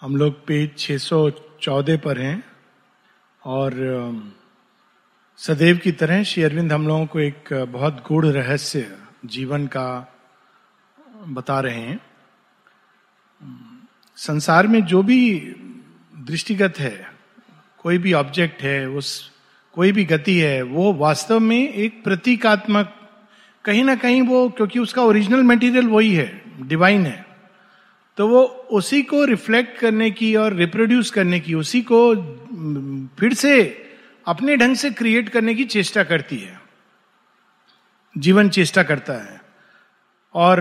हम लोग पेज 614 पर हैं और सदैव की तरह श्री अरविंद हम लोगों को एक बहुत गूढ़ रहस्य जीवन का बता रहे हैं। संसार में जो भी दृष्टिगत है, कोई भी ऑब्जेक्ट है, उस, कोई भी गति है, वो वास्तव में एक प्रतीकात्मक, कहीं ना कहीं वो, क्योंकि उसका ओरिजिनल मटेरियल वही है डिवाइन है। तो वो उसी को रिफ्लेक्ट करने की और रिप्रोड्यूस करने की, उसी को फिर से अपने ढंग से क्रिएट करने की चेष्टा करती है। जीवन चेष्टा करता है। और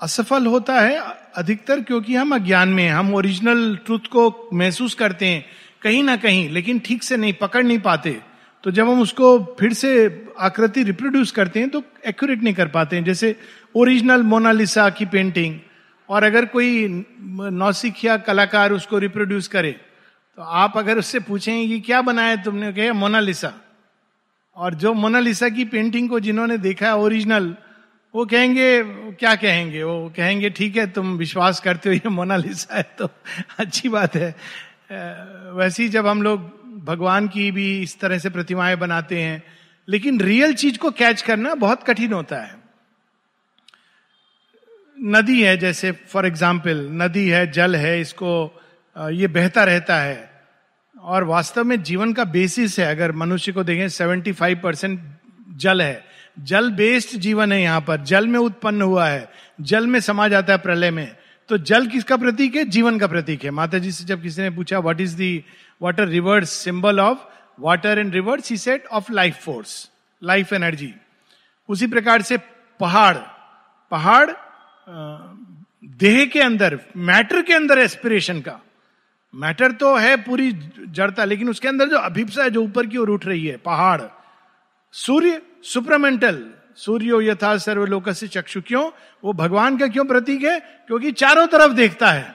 असफल होता है अधिकतर क्योंकि हम अज्ञान में हम ओरिजिनल ट्रूथ को महसूस करते हैं, कहीं ना कहीं, लेकिन ठीक से नहीं, पकड़ नहीं पाते। तो जब हम उसको फिर से आकृति रिप्रोड्यूस करते हैं तो एक्यूरेट नहीं कर पाते हैं। जैसे ओरिजिनल मोनालिसा की पेंटिंग और अगर कोई नौसिखिया कलाकार उसको रिप्रोड्यूस करे तो आप अगर उससे पूछें कि क्या बनाया तुमने कहे मोनालिसा और जो मोनालिसा की पेंटिंग को जिन्होंने देखा है ओरिजिनल वो कहेंगे, क्या कहेंगे? वो कहेंगे, ठीक है, तुम विश्वास करते हो, ये मोनालिसा है तो अच्छी बात है। वैसे ही जब हम लोग भगवान की भी इस तरह से प्रतिमाएँ बनाते हैं, लेकिन रियल चीज़ को कैच करना बहुत कठिन होता है। नदी है, जैसे फॉर एग्ज़ाम्पल नदी है, जल है, इसको ये बहता रहता है। और वास्तव में जीवन का बेसिस है, अगर मनुष्य को देखें 75 परसेंट जल है। जल बेस्ड जीवन है यहाँ पर, जल में उत्पन्न हुआ है। जल में समा जाता है प्रलय में। तो जल किसका प्रतीक है? जीवन का प्रतीक है। माता जी से जब किसी ने पूछा what is the water rivers symbol of water and rivers he set of life force life energy उसी प्रकार से पहाड़ पहाड़ देह के अंदर, मैटर के अंदर एस्पिरेशन का। मैटर तो है पूरी जड़ता, लेकिन उसके अंदर जो अभिप्सा है, जो ऊपर की ओर उठ रही है, पहाड़, सूर्य सुप्रमेंटल सूर्यो यथा सर्वलोक से चक्षु क्यों? वो भगवान का क्यों प्रतीक है? क्योंकि चारों तरफ़ देखता है।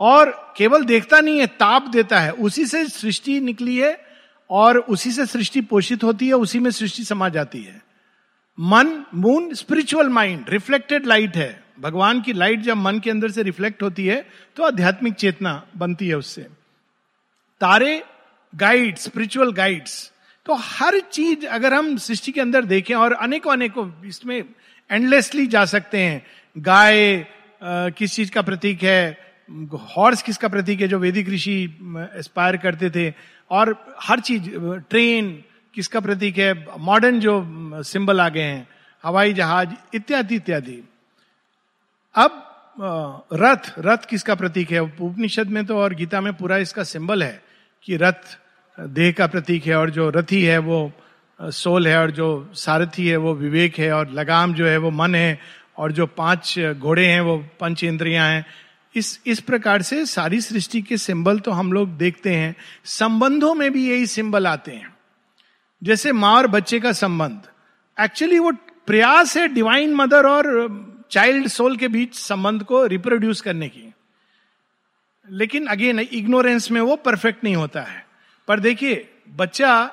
और केवल देखता नहीं है, ताप देता है। उसी से सृष्टि निकली है, और उसी से सृष्टि पोषित होती है, उसी में सृष्टि समा जाती है। मन moon spiritual mind reflected light है। भगवान की लाइट जब मन के अंदर से रिफ्लेक्ट होती है तो आध्यात्मिक चेतना बनती है उससे। तारे गाइड स्पिरिचुअल गाइड्स तो हर चीज़ अगर हम सृष्टि के अंदर देखें, और अनेकों अनेकों इसमें एंडलेसली जा सकते हैं। गाय किस चीज़ का प्रतीक है? हॉर्स किसका प्रतीक है, जो वैदिक ऋषि एस्पायर करते थे? और हर चीज़ ट्रेन किसका प्रतीक है? मॉडर्न जो सिंबल आ गए हैं, हवाई जहाज़, इत्यादि इत्यादि। अब रथ रथ किसका प्रतीक है? उपनिषद में तो और गीता में पूरा इसका सिंबल है कि रथ, देह का प्रतीक है और जो रथी है वो सोल है और जो सारथी है वो विवेक है और लगाम जो है वो मन है और जो पाँच घोड़े हैं वो पंच इंद्रियाँ हैं। इस इस प्रकार से सारी सृष्टि के सिंबल तो हम लोग देखते हैं। संबंधों में भी यही सिंबल आते हैं। जैसे माँ और बच्चे का संबंध। एक्चुअली वो प्रयास है डिवाइन मदर और चाइल्ड सोल के बीच संबंध को रिप्रोड्यूस करने की। लेकिन अगेन इग्नोरेंस में वो परफेक्ट नहीं होता है। पर देखिए, बच्चा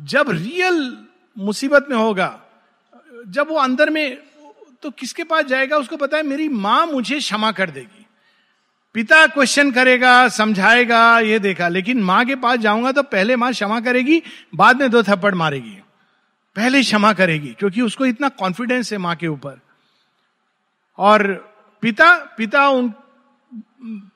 जब रियल मुसीबत में होगा, जब वो अंदर में तो किसके पास जाएगा? उसको पता है, मेरी माँ मुझे क्षमा कर देगी। पिता क्वेश्चन करेगा, समझाएगा, ये देखा। लेकिन माँ के पास जाऊँगा तो पहले माँ क्षमा करेगी, बाद में दो थप्पड़ मारेगी। पहले क्षमा करेगी, क्योंकि उसको इतना कॉन्फिडेंस है माँ के ऊपर। और पिता पिता उन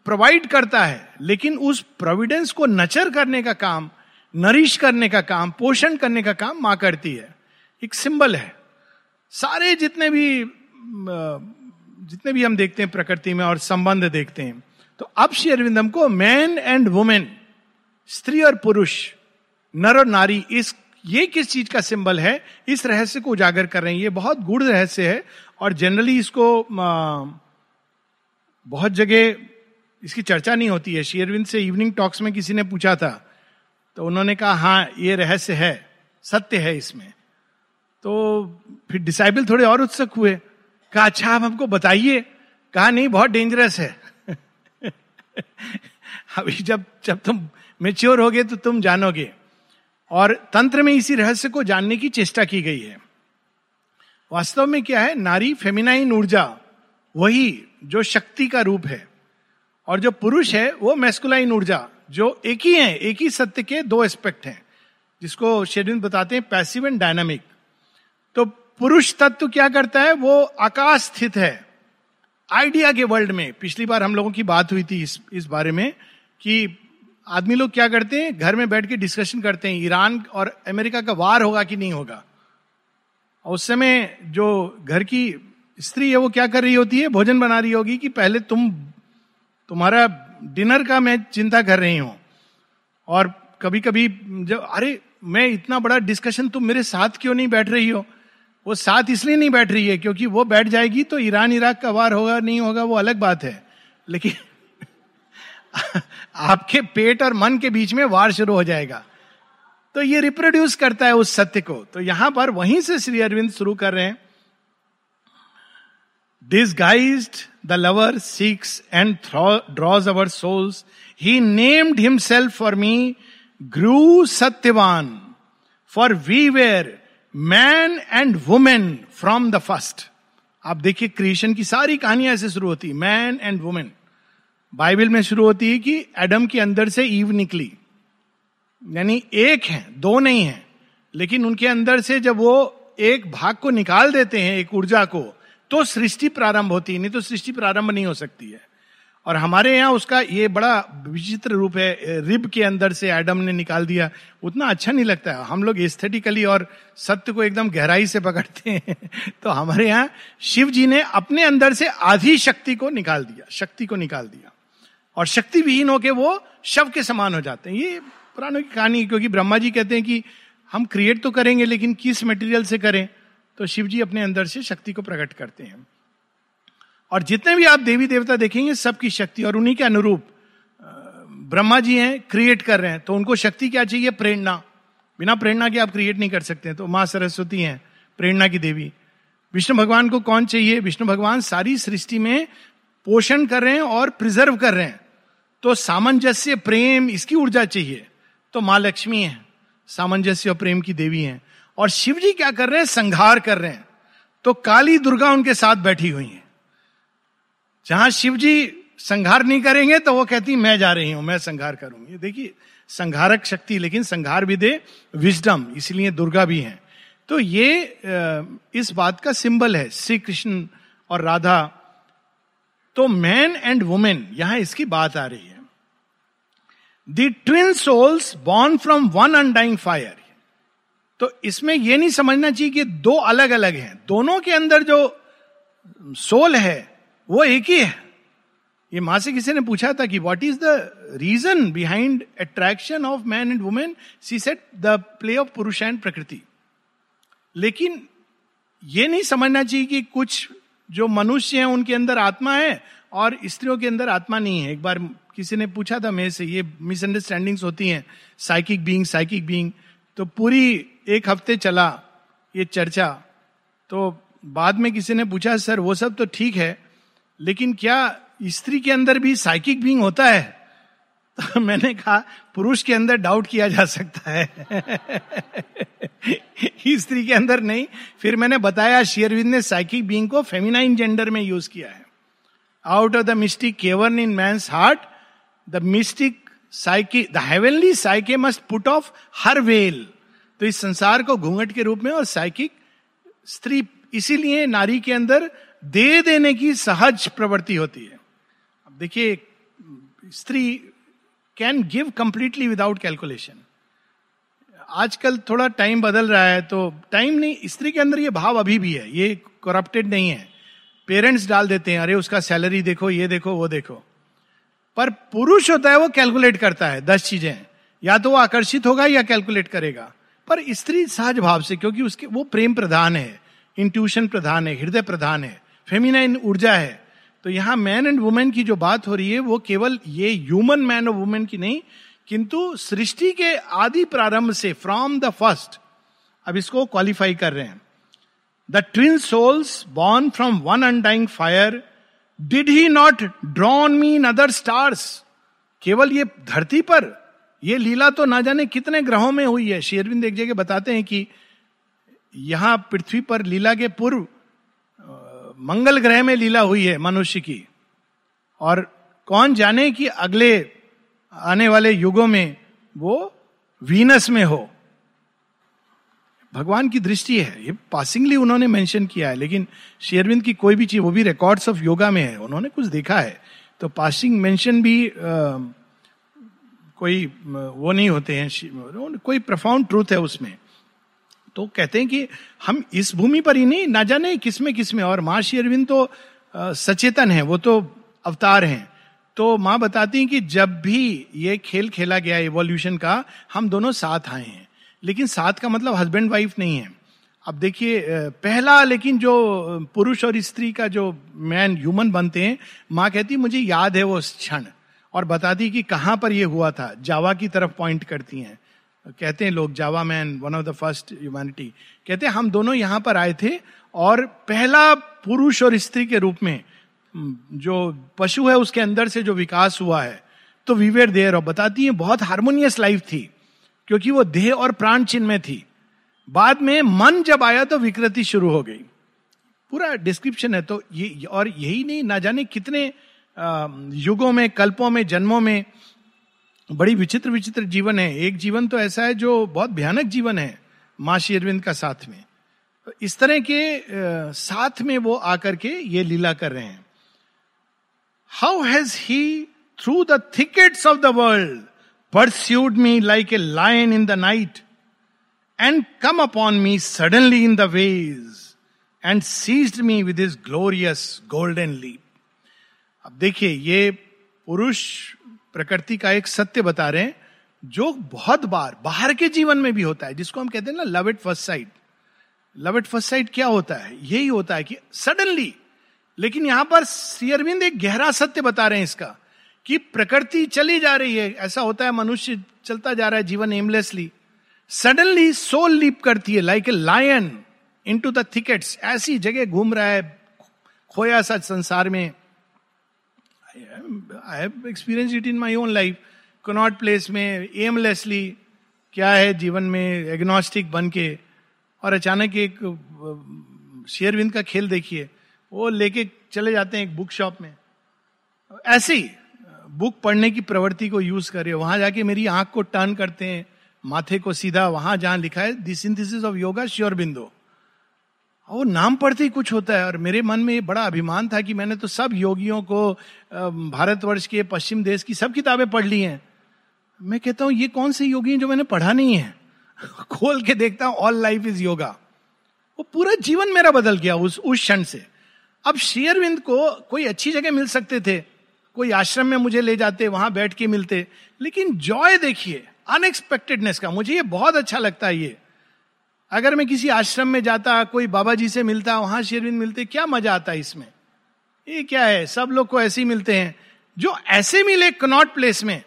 प्रोवाइड करता है, लेकिन उस प्रोविडेंस को नचर करने का काम नरिश करने का काम, पोषण करने का काम माँ करती है। एक सिंबल है। सारे जितने भी जितने भी हम देखते हैं प्रकृति में और संबंध देखते हैं तो अब श्री अरविंदम को मैन एंड वुमेन स्त्री और पुरुष, नर और नारी, इस, ये किस चीज़ का सिंबल है? इस रहस्य को उजागर कर रहे हैं। ये बहुत गुड़ रहस्य है और जनरली इसको बहुत जगह इसकी चर्चा नहीं होती है। शेयरविंद से इवनिंग टॉक्स में किसी ने पूछा था तो उन्होंने कहा हाँ ये रहस्य है, सत्य है इसमें। तो फिर डिसाइबल थोड़े और उत्सुक हुए, कहा अच्छा आप हमको बताइए। कहा, नहीं, बहुत डेंजरस है। अभी जब जब तुम मेच्योर होगे तो तुम जानोगे। और तंत्र में इसी रहस्य को जानने की चेष्टा की गई है। वास्तव में क्या है? नारी फेमिनाइन ऊर्जा, वही जो शक्ति का रूप है। और जो पुरुष है, वो मेस्कुलाइन ऊर्जा, जो एक ही है, एक ही सत्य के दो एस्पेक्ट हैं, जिसको शेरविंद बताते हैं पैसिव एंड डायनामिक तो पुरुष तत्व क्या करता है? वो आकाश स्थित है। आइडिया के वर्ल्ड में, पिछली बार हम लोगों की बात हुई थी इस इस बारे में, कि आदमी लोग क्या करते हैं? घर में बैठ के डिस्कशन करते हैं, ईरान और अमेरिका का वार होगा कि नहीं होगा? और उस समय जो घर की स्त्री है, वो क्या कर रही होती है? भोजन बना रही होगी कि पहले तुम, तुम्हारा डिनर का मैं चिंता कर रही हूँ। और कभी कभी जब, अरे, मैं इतना बड़ा डिस्कशन तुम मेरे साथ क्यों नहीं बैठ रही हो? वो साथ इसलिए नहीं बैठ रही है क्योंकि वो बैठ जाएगी तो ईरान इराक का वार होगा नहीं होगा वो अलग बात है। लेकिन आपके पेट और मन के बीच में वार शुरू हो जाएगा। तो ये रिप्रोड्यूस करता है उस सत्य को। तो यहाँ पर वहीं से श्री अरविंद शुरू कर रहे हैं। Disguised, the lover seeks and draws our souls. He named himself for me grew satyavan for we were man and women from the first आप देखिए क्रिएशन की सारी कहानियाँ ऐसे शुरू होती है। मैन एंड वुमेन बाइबल में शुरू होती है कि एडम के अंदर से ईव निकली। यानी एक है, दो नहीं है। लेकिन उनके अंदर से जब वो एक भाग को निकाल देते हैं, एक ऊर्जा को तो सृष्टि प्रारंभ होती है। नहीं तो सृष्टि प्रारंभ नहीं हो सकती है। और हमारे यहाँ उसका ये बड़ा विचित्र रूप है, रिब के अंदर से एडम ने निकाल दिया। उतना अच्छा नहीं लगता। है हम लोग एस्थेटिकली और सत्य को एकदम गहराई से पकड़ते हैं तो हमारे यहाँ शिव जी ने अपने अंदर से आधी शक्ति को निकाल दिया, शक्ति को निकाल दिया। और शक्ति विहीन होके वो शव के समान हो जाते हैं। ये पुरानों की कहानी, क्योंकि ब्रह्मा जी कहते हैं कि हम क्रिएट तो करेंगे, लेकिन किस मटेरियल से करें? तो शिव जी अपने अंदर से शक्ति को प्रकट करते हैं। और जितने भी आप देवी देवता देखेंगे, सबकी शक्ति, और उन्हीं के अनुरूप ब्रह्मा जी हैं क्रिएट कर रहे हैं। तो उनको शक्ति क्या चाहिए? प्रेरणा। बिना प्रेरणा के आप क्रिएट नहीं कर सकते तो माँ सरस्वती हैं, प्रेरणा की देवी। विष्णु भगवान को कौन चाहिए? विष्णु भगवान सारी सृष्टि में पोषण कर रहे हैं और प्रिजर्व कर रहे हैं। तो सामंजस्य, प्रेम, इसकी ऊर्जा चाहिए। तो माँ लक्ष्मी है, सामंजस्य और प्रेम की देवी हैं। और शिव जी क्या कर रहे हैं? संघार कर रहे हैं। तो काली दुर्गा उनके साथ बैठी हुई है। जहाँ शिव जी संघार नहीं करेंगे तो वो कहती, मैं जा रही हूँ, मैं संघार करूँगी। देखिए, संघारक शक्ति, लेकिन संघार भी दे विजडम, इसलिए दुर्गा भी है। तो ये इस बात का सिंबल है, श्री कृष्ण और राधा। तो मैन एंड वुमेन, यहाँ इसकी बात आ रही है। The twin souls born from one undying fire. तो इसमें यह नहीं समझना चाहिए कि दो अलग अलग हैं। दोनों के अंदर जो सोल है वो एक ही है। ये माँ से किसी ने पूछा था कि what is the reason behind attraction of man and women see set the play of Purusha and Prakriti लेकिन ये नहीं समझना चाहिए कि कुछ जो मनुष्य हैं, उनके अंदर आत्मा है और स्त्रियों के अंदर आत्मा नहीं है। एक बार किसी ने पूछा था मेरे से, ये मिसअंडरस्टैंडिंग्स होती हैं साइकिक बीइंग साइकिक बीइंग तो पूरी एक हफ़्ते चला ये चर्चा। तो बाद में किसी ने पूछा, सर, वो सब तो ठीक है लेकिन क्या स्त्री के अंदर भी साइकिक बींग होता है? तो मैंने कहा, पुरुष के अंदर डाउट किया जा सकता है। स्त्री के अंदर नहीं। फिर मैंने बताया शेयरविंद ने साइकिक बींग को फेमिनाइन जेंडर में यूज़ किया है। Out of the mystic cave in man's heart the mystic psyche the heavenly psyche must put off her veil तो इस संसार को घूंघट के रूप में और साइकिक स्त्री, इसीलिए नारी के अंदर दे देने की सहज प्रवृत्ति होती है। अब देखिए, स्त्री can give completely without calculation आजकल थोड़ा टाइम बदल रहा है तो टाइम नहीं, स्त्री के अंदर ये भाव अभी भी है, ये करप्टेड नहीं है। पेरेंट्स डाल देते हैं, अरे, उसका सैलरी देखो, ये देखो, वो देखो। पर पुरुष होता है, वो कैलकुलेट करता है दस चीज़ें। या तो वो आकर्षित होगा या कैलकुलेट करेगा। पर स्त्री सहज भाव से, क्योंकि उसके, वो प्रेम प्रधान है इंट्यूशन प्रधान है, हृदय प्रधान है। फेमिनाइन ऊर्जा है। तो यहाँ मैन एंड वुमेन की जो बात हो रही है, वो केवल ये ह्यूमन मैन और वुमेन की नहीं, किंतु सृष्टि के आदि प्रारंभ से फ्रॉम द फ़र्स्ट अब इसको क्वालिफाई कर रहे हैं। The twin souls born from one undying fire did he not drawn me in other stars केवल ये धरती पर, ये लीला तो ना जाने कितने ग्रहों में हुई है। शेरविंद एक जगह बताते हैं कि यहाँ पृथ्वी पर लीला के पूर्व मंगल ग्रह में लीला हुई है मनुष्य की। और कौन जाने कि अगले आने वाले युगों में वो वीनस में हो? भगवान की दृष्टि है। ये पासिंगली उन्होंने मेंशन किया है लेकिन शेरविंद की कोई भी चीज़ वो भी रिकॉर्ड्स ऑफ़ योगा में है उन्होंने कुछ देखा है। तो पासिंग मेंशन भी आ, कोई वो नहीं होते हैं कोई प्रफाउंड ट्रूथ है उसमें। तो कहते हैं कि हम इस भूमि पर ही नहीं, ना जाने किसमें किसमें। और माँ शेरविंद तो सचेतन है, वो तो अवतार हैं। तो माँ बताती हैं कि जब भी ये खेल खेला गया इवोल्यूशन का, हम दोनों साथ आए हैं। लेकिन साथ का मतलब हस्बैंड वाइफ नहीं है। अब देखिए पहला लेकिन जो पुरुष और स्त्री का जो मैन ह्यूमन बनते हैं, माँ कहती मुझे याद है वो क्षण। और बताती कि कहाँ पर ये हुआ था। जावा की तरफ़ पॉइंट करती हैं। कहते हैं लोग Java man one of the first humanity कहते हैं, हम दोनों यहाँ पर आए थे और पहला पुरुष और स्त्री के रूप में जो पशु है उसके अंदर से जो विकास हुआ है तो विवेर देर और बताती है, बहुत हारमोनियस लाइफ थी, क्योंकि वो देह और प्राण चिन्ह में थी। बाद में मन जब आया तो विकृति शुरू हो गई। पूरा डिस्क्रिप्शन है तो ये, और यही नहीं, ना जाने कितने युगों में, कल्पों में, जन्मों में बड़ी विचित्र विचित्र जीवन है। एक जीवन तो ऐसा है जो बहुत भयानक जीवन है माँ अरविंद का साथ में। तो इस तरह के साथ में वो आकर के ये लीला कर रहे हैं। How has he through the thickets of the world pursued me like a line in the night and come upon me suddenly in the ways and seized me with is glorious golden leap अब देखिए, ये पुरुष प्रकृति का एक सत्य बता रहे हैं, जो बहुत बार, बाहर के जीवन में भी होता है, जिसको हम कहते हैं ना love it first side love it first side क्या होता है? यही होता है कि सडनली लेकिन यहाँ पर सियरविंद एक गहरा सत्य बता रहे हैं इसका, कि प्रकृति चली जा रही है। ऐसा होता है मनुष्य चलता जा रहा है जीवन एमलेसली सडनली सोल लीप करती है like a lion in to the thickets ऐसी जगह घूम रहा है, खोया सा संसार में। I have experience it in my own life Connaught Place में एमलेसली क्या है जीवन में एग्नोस्टिक बन के? और अचानक एक शेयरविंद का खेल देखिए। वो लेके चले जाते हैं एक बुक शॉप में। ऐसे ही बुक पढ़ने की प्रवृत्ति को यूज़ करे वहाँ जाके मेरी आँख को टर्न करते हैं, माथे को सीधा। वहाँ जहाँ लिखा है this synthesis of Yoga sure बिंदु वो नाम पढ़ते ही कुछ होता है। और मेरे मन में ये बड़ा अभिमान था कि मैंने तो सब योगियों को भारतवर्ष के, पश्चिम देश की सब किताबें पढ़ ली हैं। मैं कहता हूँ, ये कौन से योगी हैं जो मैंने पढ़ा नहीं है? खोल के देखता हूँ ऑल लाइफ इज़ योगा वो पूरा जीवन मेरा बदल गया उस उस क्षण से। अब शेयरविंद को कोई अच्छी जगह मिल सकते थे। कोई आश्रम में मुझे ले जाते, वहाँ बैठ के मिलते। लेकिन जॉय देखिए अनएक्सपेक्टेडनेस का, मुझे ये बहुत अच्छा लगता है ये। अगर मैं किसी आश्रम में जाता, कोई बाबा जी से मिलता, वहाँ शेरविंद मिलते, क्या मज़ा आता इसमें? ये क्या है? सब लोग को ऐसे ही मिलते हैं। जो ऐसे मिले कनॉट प्लेस में,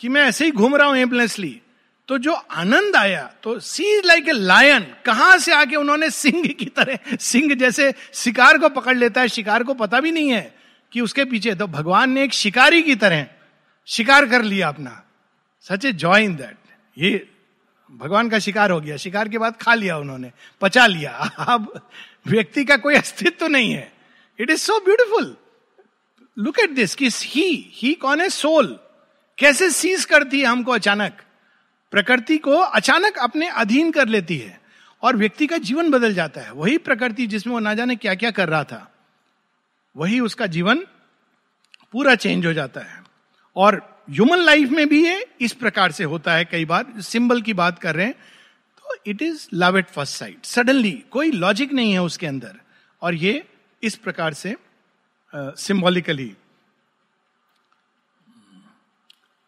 कि मैं ऐसे ही घूम रहा हूँ एम्पलेसली तो जो आनंद आया तो सी लाइक ए लायन। कहाँ से आके उन्होंने सिंह की तरह, सिंह जैसे शिकार को पकड़ लेता है, शिकार को पता भी नहीं है कि उसके पीछे तो भगवान ने एक शिकारी की तरह शिकार कर लिया अपना। Such a joy in that. ये भगवान का शिकार हो गया, शिकार के बाद खा लिया उन्होंने, पचा लिया। अब व्यक्ति का कोई अस्तित्व तो नहीं है। It is so beautiful look at this कि ही ही कौन है? सोल कैसे सीज करती है हमको अचानक? प्रकृति को अचानक अपने अधीन कर लेती है और व्यक्ति का जीवन बदल जाता है। वही प्रकृति जिसमें वो ना जाने क्या क्या कर रहा था। वही उसका जीवन पूरा चेंज हो जाता है। और ह्यूमन लाइफ में भी ये इस प्रकार से होता है कई बार सिंबल की बात कर रहे हैं। तो it is love at first sight suddenly कोई लॉजिक नहीं है उसके अंदर। और ये इस प्रकार से symbolically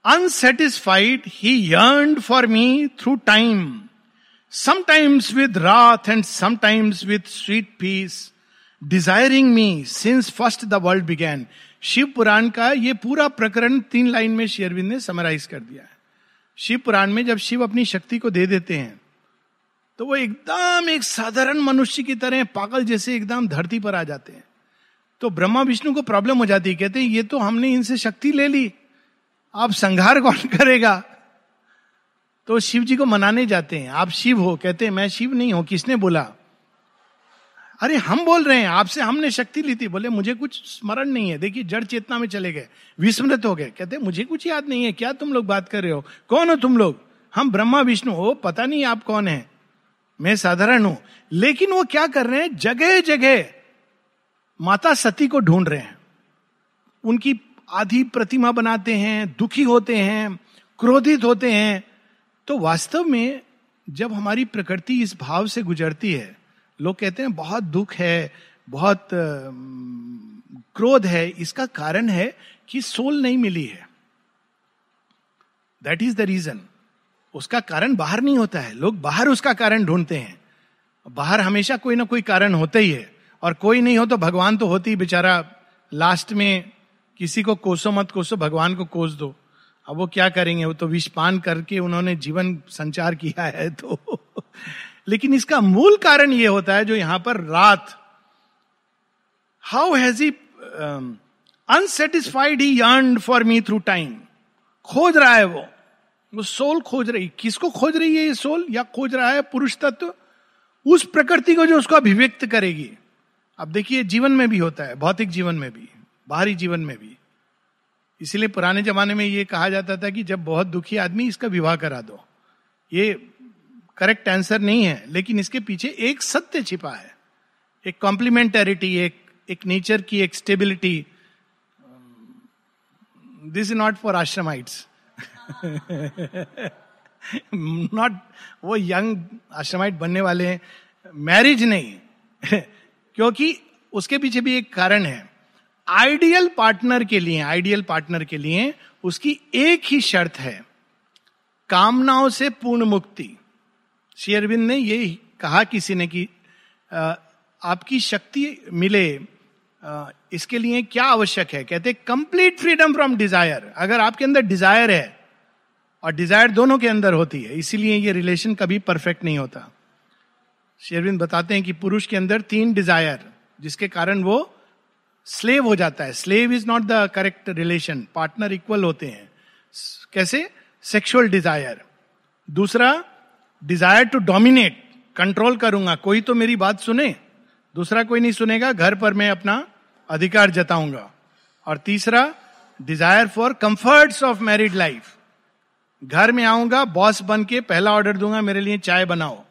unsatisfied he yearn for me through time sometimes with wrath and sometimes with sweet peace desiring me since first the world began Shiv Puran का ये पूरा प्रकरण तीन लाइन में शेयरविंद ने समराइज कर दिया है। शिव पुराण में जब शिव अपनी शक्ति को दे देते हैं तो वो एकदम एक साधारण मनुष्य की तरह पागल जैसे एकदम धरती पर आ जाते हैं। तो ब्रह्मा विष्णु को प्रॉब्लम हो जाती है, कहते हैं, ये तो हमने इनसे शक्ति ले ली, आप संघार कौन करेगा? तो शिव जी को मनाने जाते हैं, आप शिव हो, कहते हैं, मैं शिव नहीं हूँ, किसने बोला? अरे हम बोल रहे हैं, आपसे हमने शक्ति ली थी। बोले, मुझे कुछ स्मरण नहीं है। देखिए, जड़ चेतना में चले गए, विस्मृत हो गए। कहते मुझे कुछ याद नहीं है। क्या तुम लोग बात कर रहे हो? कौन हो तुम लोग? हम ब्रह्मा, विष्णु हो, पता नहीं आप कौन है। मैं साधारण हूँ। लेकिन वो क्या कर रहे हैं? जगह जगह माता सती को ढूंढ रहे हैं। उनकी आधी प्रतिमा बनाते हैं, दुखी होते हैं, क्रोधित होते हैं। तो वास्तव में जब हमारी प्रकृति इस भाव से गुजरती है लोग कहते हैं, बहुत दुख है, बहुत क्रोध है। इसका कारण है कि सोल नहीं मिली है। दैट इज़ द रीजन उसका कारण बाहर नहीं होता है। लोग बाहर उसका कारण ढूंढते हैं। बाहर हमेशा कोई ना कोई कारण होता ही है। और कोई नहीं हो तो भगवान तो होती ही, बेचारा लास्ट में किसी को कोसो मत कोसो, भगवान को कोस दो। अब वो क्या करेंगे? वो तो विषपान करके उन्होंने जीवन संचार किया है तो। लेकिन इसका मूल कारण यह होता है जो यहाँ पर रात how has he unsatisfied he yearn for me through time खोज रहा है वो। वो सोल खोज रही, किसको खोज रही है ये सोल? या खोज रहा है पुरुष तत्व? उस प्रकृति को जो उसको अभिव्यक्त करेगी। अब देखिए, जीवन में भी होता है, भौतिक जीवन में भी, बाहरी जीवन में भी। इसलिए पुराने जमाने में ये कहा जाता था कि जब बहुत दुखी आदमी इसका विवाह करा दो। ये करेक्ट आंसर नहीं है, लेकिन इसके पीछे एक सत्य छिपा है। एक कॉम्प्लीमेंटेरिटी एक एक नेचर की एक stability this is not for ashramites not वो यंग आश्रमाइट बनने वाले हैं। मैरिज नहीं। क्योंकि उसके पीछे भी एक कारण है। आइडियल पार्टनर के लिए आइडियल पार्टनर के लिए उसकी एक ही शर्त है। कामनाओं से पूर्ण मुक्ति। शेयरविंद ने ये कहा किसी ने कि आपकी शक्ति मिले इसके लिए क्या आवश्यक है? कहते कंप्लीट फ्रीडम फ्रॉम डिज़ायर अगर आपके अंदर डिज़ायर है, और डिज़ायर दोनों के अंदर होती है, इसीलिए ये रिलेशन कभी परफेक्ट नहीं होता। शेरविंद बताते हैं कि पुरुष के अंदर तीन डिज़ायर जिसके कारण वो स्लेव हो जाता है। Slave is not the correct relation partner equal होते हैं। कैसे? सेक्सुअल डिज़ायर दूसरा डिज़ायर टू डोमिनेट कंट्रोल करूँगा, कोई तो मेरी बात सुने, दूसरा कोई नहीं सुनेगा, घर पर मैं अपना अधिकार जताऊँगा। और तीसरा desire for comforts of married life घर में आऊँगा बॉस बन के पहला ऑर्डर दूँगा, मेरे लिए चाय बनाओ।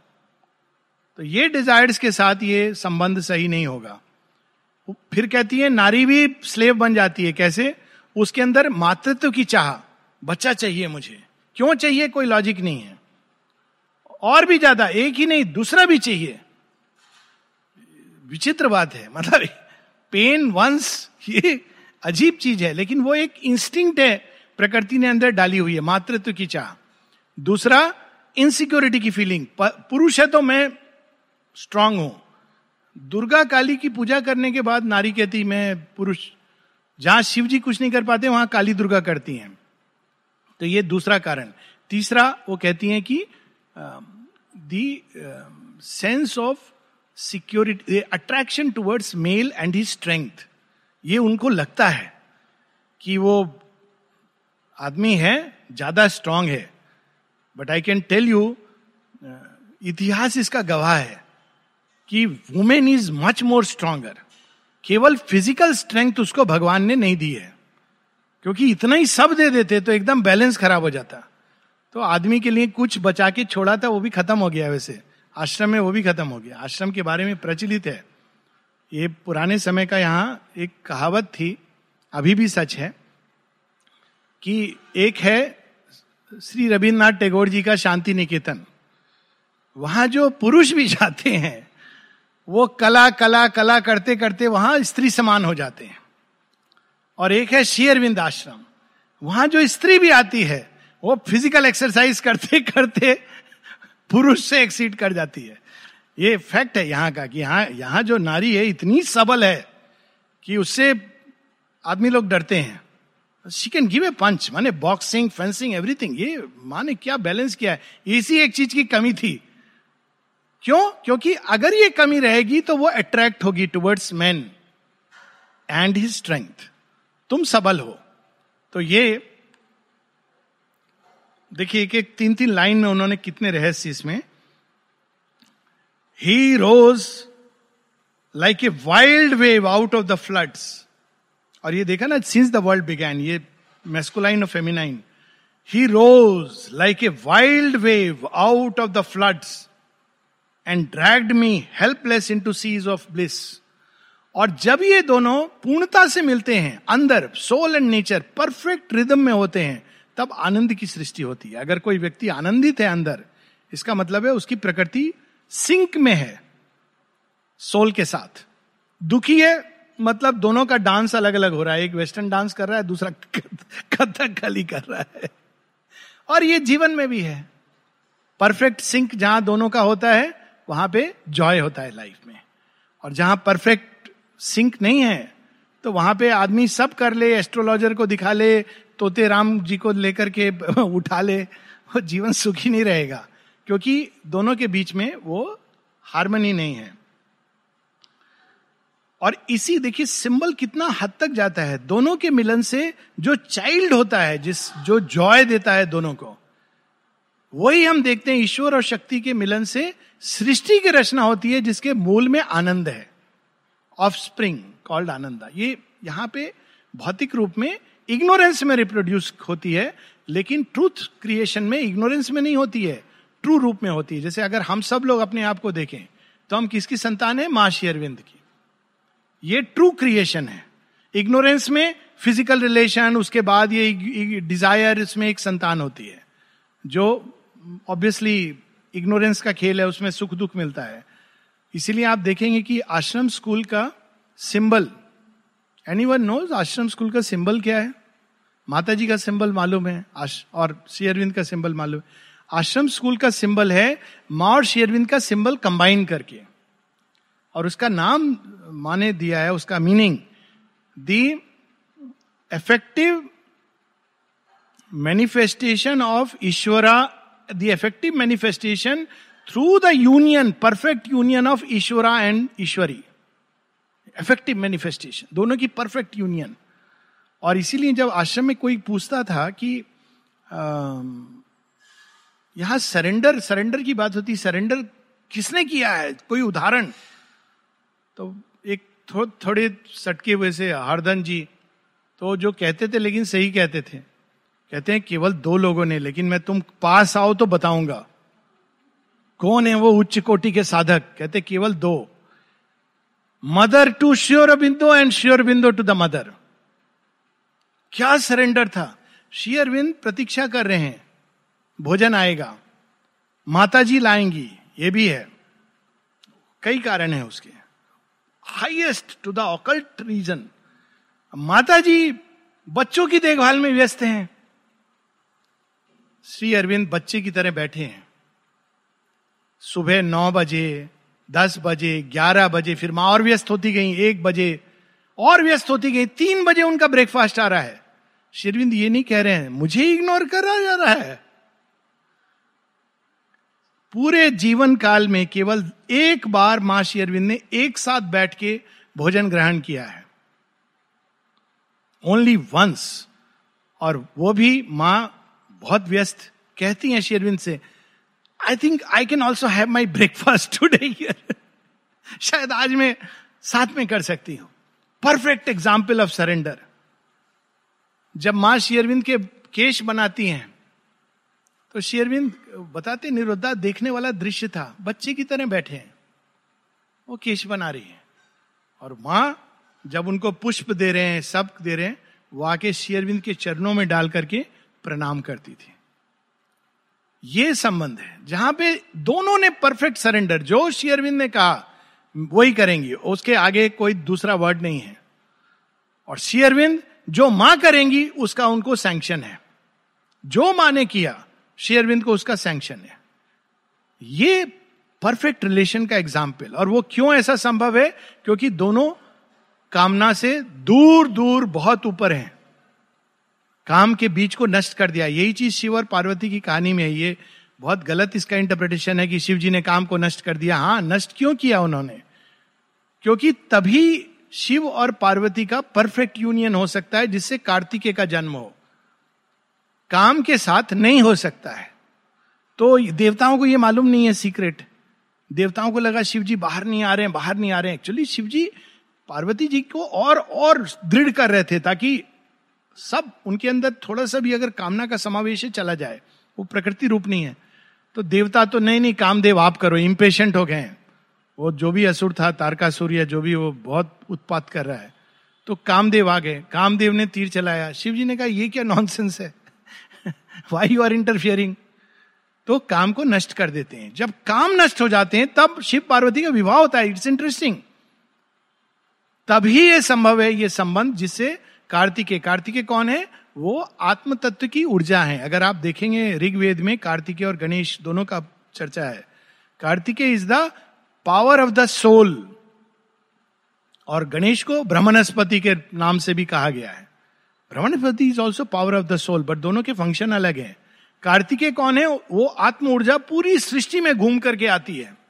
तो ये डिजायर्स के साथ ये संबंध सही नहीं होगा। फिर कहती है, नारी भी स्लेव बन जाती है, कैसे? उसके अंदर मातृत्व की चाह, बच्चा चाहिए मुझे। क्यों चाहिए? कोई लॉजिक नहीं है। और भी ज़्यादा, एक ही नहीं, दूसरा भी चाहिए। विचित्र बात है। मतलब पेन वंस ये अजीब चीज़ है, लेकिन वो एक इंस्टिंक्ट है, प्रकृति ने अंदर डाली हुई है, मातृत्व की चाह। दूसरा इनसिक्योरिटी की फीलिंग पुरुष है तो मैं स्ट्रांग हूँ। दुर्गा काली की पूजा करने के बाद नारी कहती, मैं पुरुष, जहाँ शिव जी कुछ नहीं कर पाते, वहाँ काली दुर्गा करती हैं। तो ये दूसरा कारण। तीसरा, वो कहती हैं कि the sense of security attraction towards male and he strength ये उनको लगता है कि वो आदमी है, ज़्यादा स्ट्रांग है। But I can tell you इतिहास इसका गवाह है कि women is much more stronger केवल फ़िज़िकल स्ट्रेंथ उसको भगवान ने नहीं दी है। क्योंकि इतना ही सब दे देते तो एकदम बैलेंस खराब हो जाता। तो आदमी के लिए कुछ बचा के छोड़ा था, वो भी खत्म हो गया वैसे। आश्रम में वो भी खत्म हो गया। आश्रम के बारे में प्रचलित है। ये पुराने समय का यहाँ एक कहावत थी, अभी भी सच है, कि एक है श्री रविन्द्रनाथ टैगोर जी का शांति निकेतन। वहाँ जो पुरुष भी जाते हैं, वो कला कला कला करते करते वहाँ स्त्री समान हो जाते हैं। और एक है शेयरविंद आश्रम। वहाँ जो स्त्री भी आती है वो फ़िज़िकल एक्सरसाइज करते करते पुरुष से एक्सीड कर जाती है। ये फैक्ट है यहाँ का कि यहाँ यहाँ जो नारी है, इतनी सबल है कि उससे आदमी लोग डरते हैं। She can give a punch माने बॉक्सिंग फेंसिंग एवरीथिंग ये माने क्या बैलेंस किया है? इसी एक चीज़ की कमी थी। क्यों? क्योंकि अगर ये कमी रहेगी तो वो अट्रैक्ट होगी towards man and his strength तुम सबल हो। तो ये देखिए, एक एक तीन तीन लाइन में उन्होंने कितने रहस्य इसमें। He rose like a wild wave out of the floods और ये देखा ना सिंस द वर्ल्ड बिगैन ये मेस्कुलाइन और feminine he rose like a wild wave out of the floods and dragged me helpless into seas of bliss और जब ये दोनों पूर्णता से मिलते हैं, अंदर soul and nature perfect rhythm में होते हैं तब आनंद की सृष्टि होती है। अगर कोई व्यक्ति आनंदित है अंदर, इसका मतलब है उसकी प्रकृति सिंक में है, सोल के साथ। दुखी है मतलब दोनों का डांस अलग अलग हो रहा है। एक वेस्टर्न डांस कर रहा है, दूसरा कथक कली कर रहा है। और ये जीवन में भी है। परफेक्ट सिंक जहाँ दोनों का होता है, वहाँ पे जॉय होता है लाइफ में। और जहाँ परफेक्ट सिंक नहीं है तो वहाँ पे आदमी सब कर ले एस्ट्रोलॉजर को दिखा ले, तोते राम जी को लेकर के उठा ले वो जीवन सुखी नहीं रहेगा, क्योंकि दोनों के बीच में वो हारमोनी नहीं है। और इसी देखिए सिंबल कितना हद तक जाता है, दोनों के मिलन से जो चाइल्ड होता है, जिस, जो जॉय देता है दोनों को, वही हम देखते हैं ईश्वर और शक्ति के मिलन से सृष्टि की रचना होती है, जिसके मूल में आनंद है ऑफ़ स्प्रिंग कॉल्ड आनंदा ये यहाँ पे भौतिक रूप में इग्नोरेंस में रिप्रोड्यूस होती है, लेकिन ट्रूथ क्रिएशन में इग्नोरेंस में नहीं होती है ट्रू रूप में होती है। जैसे अगर हम सब लोग अपने आप को देखें तो हम किसकी संतान है? माँ अरविंद की। ये ट्रू क्रिएशन है। इग्नोरेंस में फ़िज़िकल रिलेशन उसके बाद ये डिज़ायर इसमें एक संतान होती है, जो ऑब्वियसली इग्नोरेंस का खेल है, उसमें सुख दुख मिलता है। इसीलिए आप देखेंगे कि आश्रम स्कूल का symbol. Any one knows Ashram school का सिंबल क्या है? माता जी का सिंबल मालूम है और शेयरविंद का सिंबल मालूम है। आश्रम स्कूल का सिंबल है माँ और शेयरविंद का सिंबल कंबाइन करके। और उसका नाम माने दिया है, उसका meaning the effective manifestation of Ishwara the effective manifestation through the union perfect union of Ishwara and Ishwari effective manifestation दोनों की परफेक्ट यूनियन और इसीलिए जब आश्रम में कोई पूछता था कि यहाँ सरेंडर सरेंडर की बात होती सरेंडर किसने किया है? कोई उदाहरण? तो एक थो, थोड़े सटके हुए से हरदन जी तो जो कहते थे लेकिन सही कहते थे। कहते हैं केवल दो लोगों ने लेकिन मैं तुम पास आओ तो बताऊँगा। कौन है वो उच्च कोटि के साधक? कहते केवल दो। Mother to Shri Aurobindo and Shri Aurobindo to the mother. क्या सरेंडर था? शेयरविंद प्रतीक्षा कर रहे हैं। भोजन आएगा। माता जी लाएँगी। ये भी है। कई कारण है उसके। Highest to the occult reason. माता जी बच्चों की देखभाल में व्यस्त हैं। श्री अरविंद बच्चे की तरह बैठे हैं। सुबह नौ बजे दस बजे, ग्यारह बजे, फिर माँ और व्यस्त होती गई, एक बजे, और व्यस्त होती गई, तीन बजे उनका ब्रेकफास्ट आ रहा है। शेरविंद ये नहीं कह रहे हैं, मुझे इग्नोर करा जा रहा है। पूरे जीवन काल में केवल एक बार माँ शेरविंद ने एक साथ बैठ के भोजन ग्रहण किया है। ओनली वंस और वो भी माँ बहुत व्यस्त कहती हैं शेरविंद से I think I can also have my breakfast today शायद आज मैं साथ में कर सकती हूँ। परफेक्ट एग्ज़ाम्पल ऑफ़ सरेंडर जब माँ शेयरविंद के केश बनाती हैं तो शेयरविंद बताते निरुद्धा देखने वाला दृश्य था। बच्चे की तरह बैठे हैं। वो केश बना रही है। और माँ जब उनको पुष्प दे रहे हैं सब दे रहे हैं, वो आके शेयरविंद के चरणों में डाल करके प्रणाम करती थी। ये संबंध है, जहाँ पे दोनों ने परफेक्ट सरेंडर। जो शेयरविंद ने कहा, वही करेंगी, उसके आगे कोई दूसरा वर्ड नहीं है। और शेयरविंद जो माँ करेंगी, उसका उनको सैंक्शन है। जो माँ ने किया शेयरविंद को उसका सैंक्शन है। ये परफेक्ट रिलेशन का एग्ज़ाम्पल और वो क्यों ऐसा संभव है? क्योंकि दोनों कामना से दूर दूर बहुत ऊपर हैं। काम के बीच को नष्ट कर दिया। यही चीज़ शिव और पार्वती की कहानी में है। ये बहुत गलत इसका इंटरप्रिटेशन है कि शिव जी ने काम को नष्ट कर दिया। हाँ नष्ट क्यों किया उन्होंने? क्योंकि तभी शिव और पार्वती का परफेक्ट यूनियन हो सकता है, जिससे कार्तिकेय का जन्म हो। काम के साथ नहीं हो सकता है। तो देवताओं को यह मालूम नहीं है सीक्रेट देवताओं को लगा शिव जी बाहर नहीं आ रहे हैं, बाहर नहीं आ रहे हैं। एक्चुअली शिव जी पार्वती जी को और और दृढ़ कर रहे थे ताकि सब उनके अंदर थोड़ा सा भी अगर कामना का समावेश चला जाए, वो प्रकृति रूप नहीं है। तो देवता तो नहीं नहीं, कामदेव आप करो इम्पेशेंट हो गए हैं। वो जो भी असुर था, तारकासुर या जो भी, वो बहुत उत्पात कर रहा है। तो कामदेव आ गए, कामदेव ने तीर चलाया। शिव जी ने कहा, ये क्या नॉनसेंस है? वाई यू आर इंटरफियरिंग तो काम को नष्ट कर देते हैं। जब काम नष्ट हो जाते हैं, तब शिव पार्वती का विवाह होता है। इट्स इंटरेस्टिंग तभी ये संभव है, ये संबंध जिससे कार्तिकेय। कार्तिकेय कौन है? वो आत्म तत्व की ऊर्जा है। अगर आप देखेंगे ऋग्वेद में कार्तिकेय और गणेश दोनों का चर्चा है। Kartikeya is the power of the soul और गणेश को ब्रह्मणस्पति के नाम से भी कहा गया है। Brahmanaspati is also power of the soul but दोनों के फ़ंक्शन अलग है। कार्तिकेय कौन है? वो आत्म ऊर्जा पूरी सृष्टि में घूम करके आती है।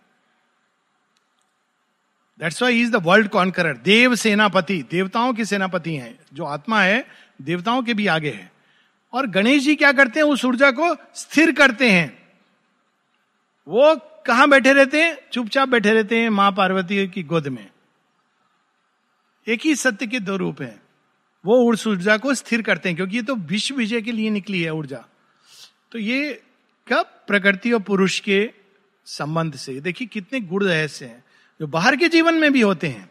That's why is the world conqueror देव सेनापति देवताओं के सेनापति हैं जो आत्मा है देवताओं के भी आगे है और गणेश जी क्या करते हैं उस ऊर्जा को स्थिर करते हैं वो कहाँ बैठे रहते हैं चुपचाप बैठे रहते हैं माँ पार्वती की गोद में एक ही सत्य के दो रूप हैं वो उस ऊर्जा को स्थिर करते हैं क्योंकि ये तो विश्व विजय के लिए निकली है ऊर्जा तो ये कब प्रकृति और पुरुष के संबंध से देखिए कितने गुण रहस्य हैं जो बाहर के जीवन में भी होते हैं।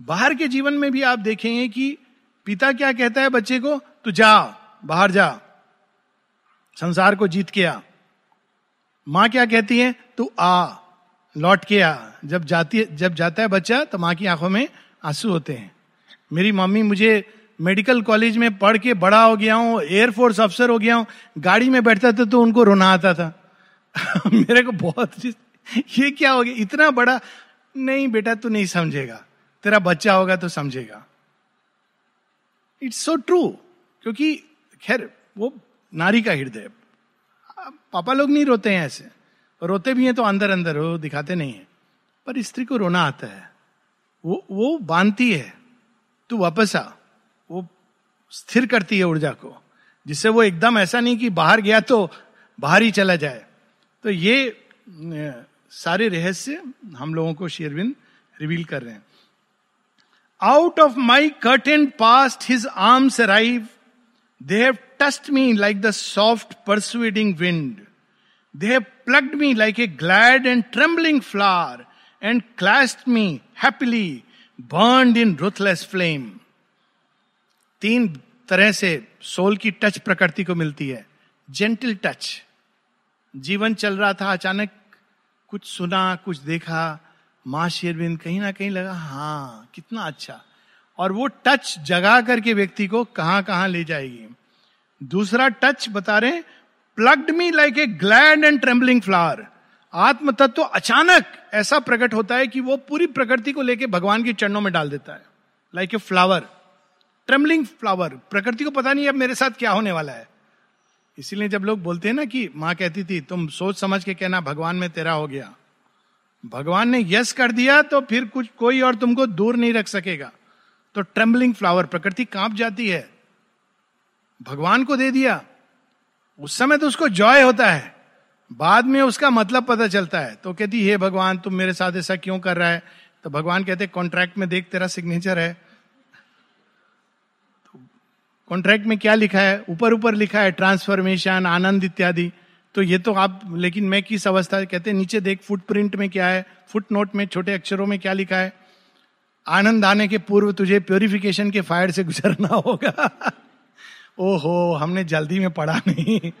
बाहर के जीवन में भी आप देखेंगे कि पिता क्या कहता है बच्चे को? तू जा बाहर जा। संसार को जीत के आ। माँ क्या कहती है? तू आ, लौट के आ। जब जाती जब जाता है बच्चा तो माँ की आँखों में आँसू होते हैं। मेरी मम्मी मुझे मेडिकल कॉलेज में पढ़ के बड़ा हो गया हूँ एयरफोर्स अफसर हो गया हूँ, गाड़ी में बैठता था तो उनको रोना आता था। मेरे को बहुत ये क्या हो गया? इतना बड़ा नहीं बेटा, तू नहीं समझेगा। तेरा बच्चा होगा तो समझेगा। इट्स सो ट्रू क्योंकि खैर, वो नारी का हृदय। पापा लोग नहीं रोते हैं ऐसे। रोते भी हैं तो अंदर अंदर, वो दिखाते नहीं है। पर स्त्री को रोना आता है। वो वो बांधती है। तू वापस आ। वो स्थिर करती है ऊर्जा को, जिससे वो एकदम ऐसा नहीं कि बाहर गया तो बाहर ही चला जाए। तो ये सारे रहस्य हम लोगों को शेरविन रिवील कर रहे हैं। Out of my curtain past his arms arrive they have touched me like the soft persuading wind they have plucked me like a glad and trembling flower and clasped me happily burned in ruthless flame तीन तरह से soul की touch प्रकृति को मिलती है। Gentle touch जीवन चल रहा था अचानक। कुछ सुना, कुछ देखा, माँ शेरविंद कहीं ना कहीं लगा हाँ कितना अच्छा। और वो टच जगा करके व्यक्ति को कहाँ कहाँ ले जाएगी। दूसरा टच बता रहे plucked me like a glad and trembling flower आत्म तत्व अचानक ऐसा प्रकट होता है कि वो पूरी प्रकृति को लेकर भगवान के चरणों में डाल देता है। Like a flower trembling flower प्रकृति को पता नहीं अब मेरे साथ क्या होने वाला है। इसीलिए जब लोग बोलते हैं ना कि माँ कहती थी, तुम सोच समझ के कहना, भगवान में तेरा हो गया। भगवान ने यस कर दिया तो फिर कुछ, कोई और तुमको दूर नहीं रख सकेगा। तो ट्रेम्बलिंग फ्लावर प्रकृति काँप जाती है। भगवान को दे दिया। उस समय तो उसको जॉय होता है। बाद में उसका मतलब पता चलता है। तो कहती, हे भगवान, तुम मेरे साथ ऐसा क्यों कर रहा है? तो भगवान कहते कॉन्ट्रैक्ट में देख, तेरा सिग्नेचर है। कॉन्ट्रैक्ट में क्या लिखा है? ऊपर ऊपर लिखा है ट्रांसफॉर्मेशन आनंद इत्यादि। तो ये तो आप, लेकिन मैं किस अवस्था, कहते हैं नीचे देख फुट प्रिंट में क्या है? फुट नोट में, छोटे अक्षरों में क्या लिखा है? आनंद आने के पूर्व तुझे प्योरिफिकेशन के फायर से गुजरना होगा। ओहो, हमने जल्दी में पढ़ा नहीं।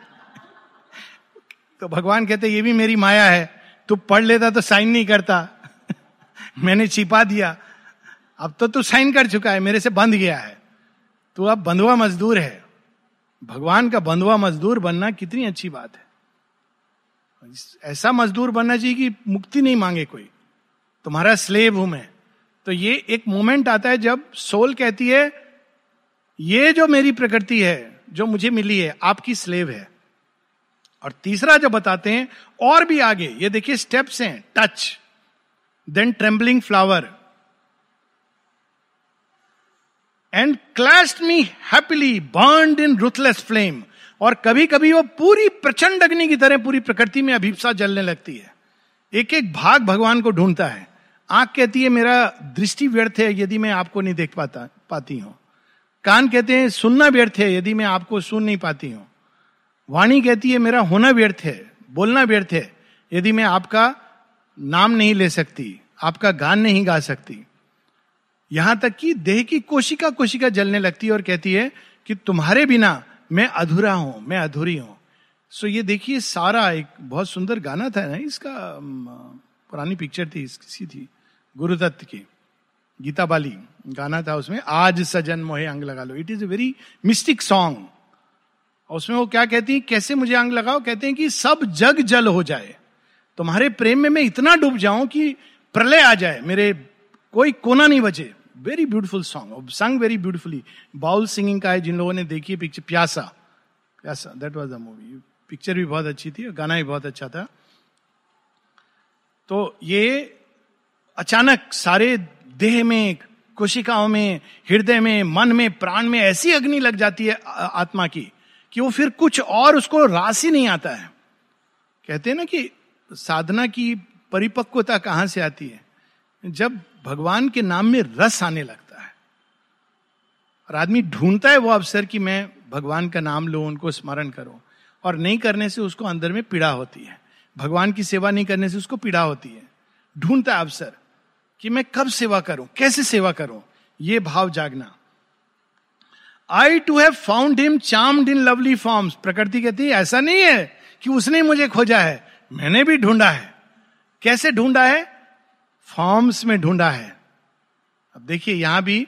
तो भगवान कहते ये भी मेरी माया है। तू पढ़ लेता तो साइन नहीं करता। मैंने छिपा दिया। अब तो तू साइन कर चुका है, मेरे से बंध गया है। तो अब बंधुआ मजदूर है। भगवान का बंधुआ मजदूर बनना कितनी अच्छी बात है। ऐसा मजदूर बनना चाहिए कि मुक्ति नहीं मांगे कोई। तुम्हारा स्लेब हूँ मैं। तो ये एक मोमेंट आता है जब सोल कहती है, ये जो मेरी प्रकृति है, जो मुझे मिली है, आपकी स्लेव है। और तीसरा जो बताते हैं, और भी आगे। ये देखिए स्टेप्स हैं touch then trembling flower and clasped me happily burned in ruthless flame और कभी कभी वो पूरी प्रचंड अग्नि की तरह पूरी प्रकृति में अभिप्सा जलने लगती है। एक एक भाग भगवान को ढूंढता है। आँख कहती है, मेरा दृष्टि व्यर्थ है यदि मैं आपको नहीं देख पाता, पाती हूँ। कान कहते हैं, सुनना व्यर्थ है यदि मैं आपको सुन नहीं पाती हूँ। वाणी कहती है, मेरा होना व्यर्थ है, बोलना व्यर्थ है यदि मैं आपका नाम नहीं ले सकती, आपका गान नहीं गा सकती। यहाँ तक कि देह की कोशिका कोशिका जलने लगती है और कहती है कि तुम्हारे बिना मैं अधूरा हूँ, मैं अधूरी हूँ। सो ये देखिए, सारा एक बहुत सुंदर गाना था ना, इसका पुरानी पिक्चर थी किसी थी गुरुदत्त की, गीता बाली, गाना था उसमें, आज सजन मोहे अंग लगा लो। It is a very mystic song उसमें वो क्या कहती है, कैसे मुझे अंग लगाओ? कहते हैं कि सब जग जल हो जाए। तुम्हारे प्रेम में मैं इतना डूब जाऊँ कि प्रलय आ जाए, मेरे कोई कोना नहीं बचे। Very beautiful song sung very beautifully Baul singing का है, जिन लोगों ने देखी है picture Pyaasa Pyaasa that was the movie picture भी बहुत अच्छी थी गाना भी बहुत अच्छा था. तो ये अचानक सारे देह में, कोशिकाओं में, हृदय में, मन में, प्राण में ऐसी अग्नि लग जाती है आत्मा की कि वो फिर कुछ और उसको रास ही नहीं आता है. कहते हैं ना कि साधना की परिपक्वता कहाँ से आती है? जब भगवान के नाम में रस आने लगता है और आदमी ढूंढता है वो अवसर कि मैं भगवान का नाम लो, उनको स्मरण करूँ, और नहीं करने से उसको अंदर में पीड़ा होती है। भगवान की सेवा नहीं करने से उसको पीड़ा होती है। ढूंढता है अवसर कि मैं कब सेवा करूँ, कैसे सेवा करूँ, ये भाव जागना। I too have found him charmed in lovely forms प्रकृति कहती है, ऐसा नहीं है कि उसने मुझे खोजा है, मैंने भी ढूंढा है। कैसे ढूंढा है? फॉर्म्स में ढूंढा है। अब देखिए, यहाँ भी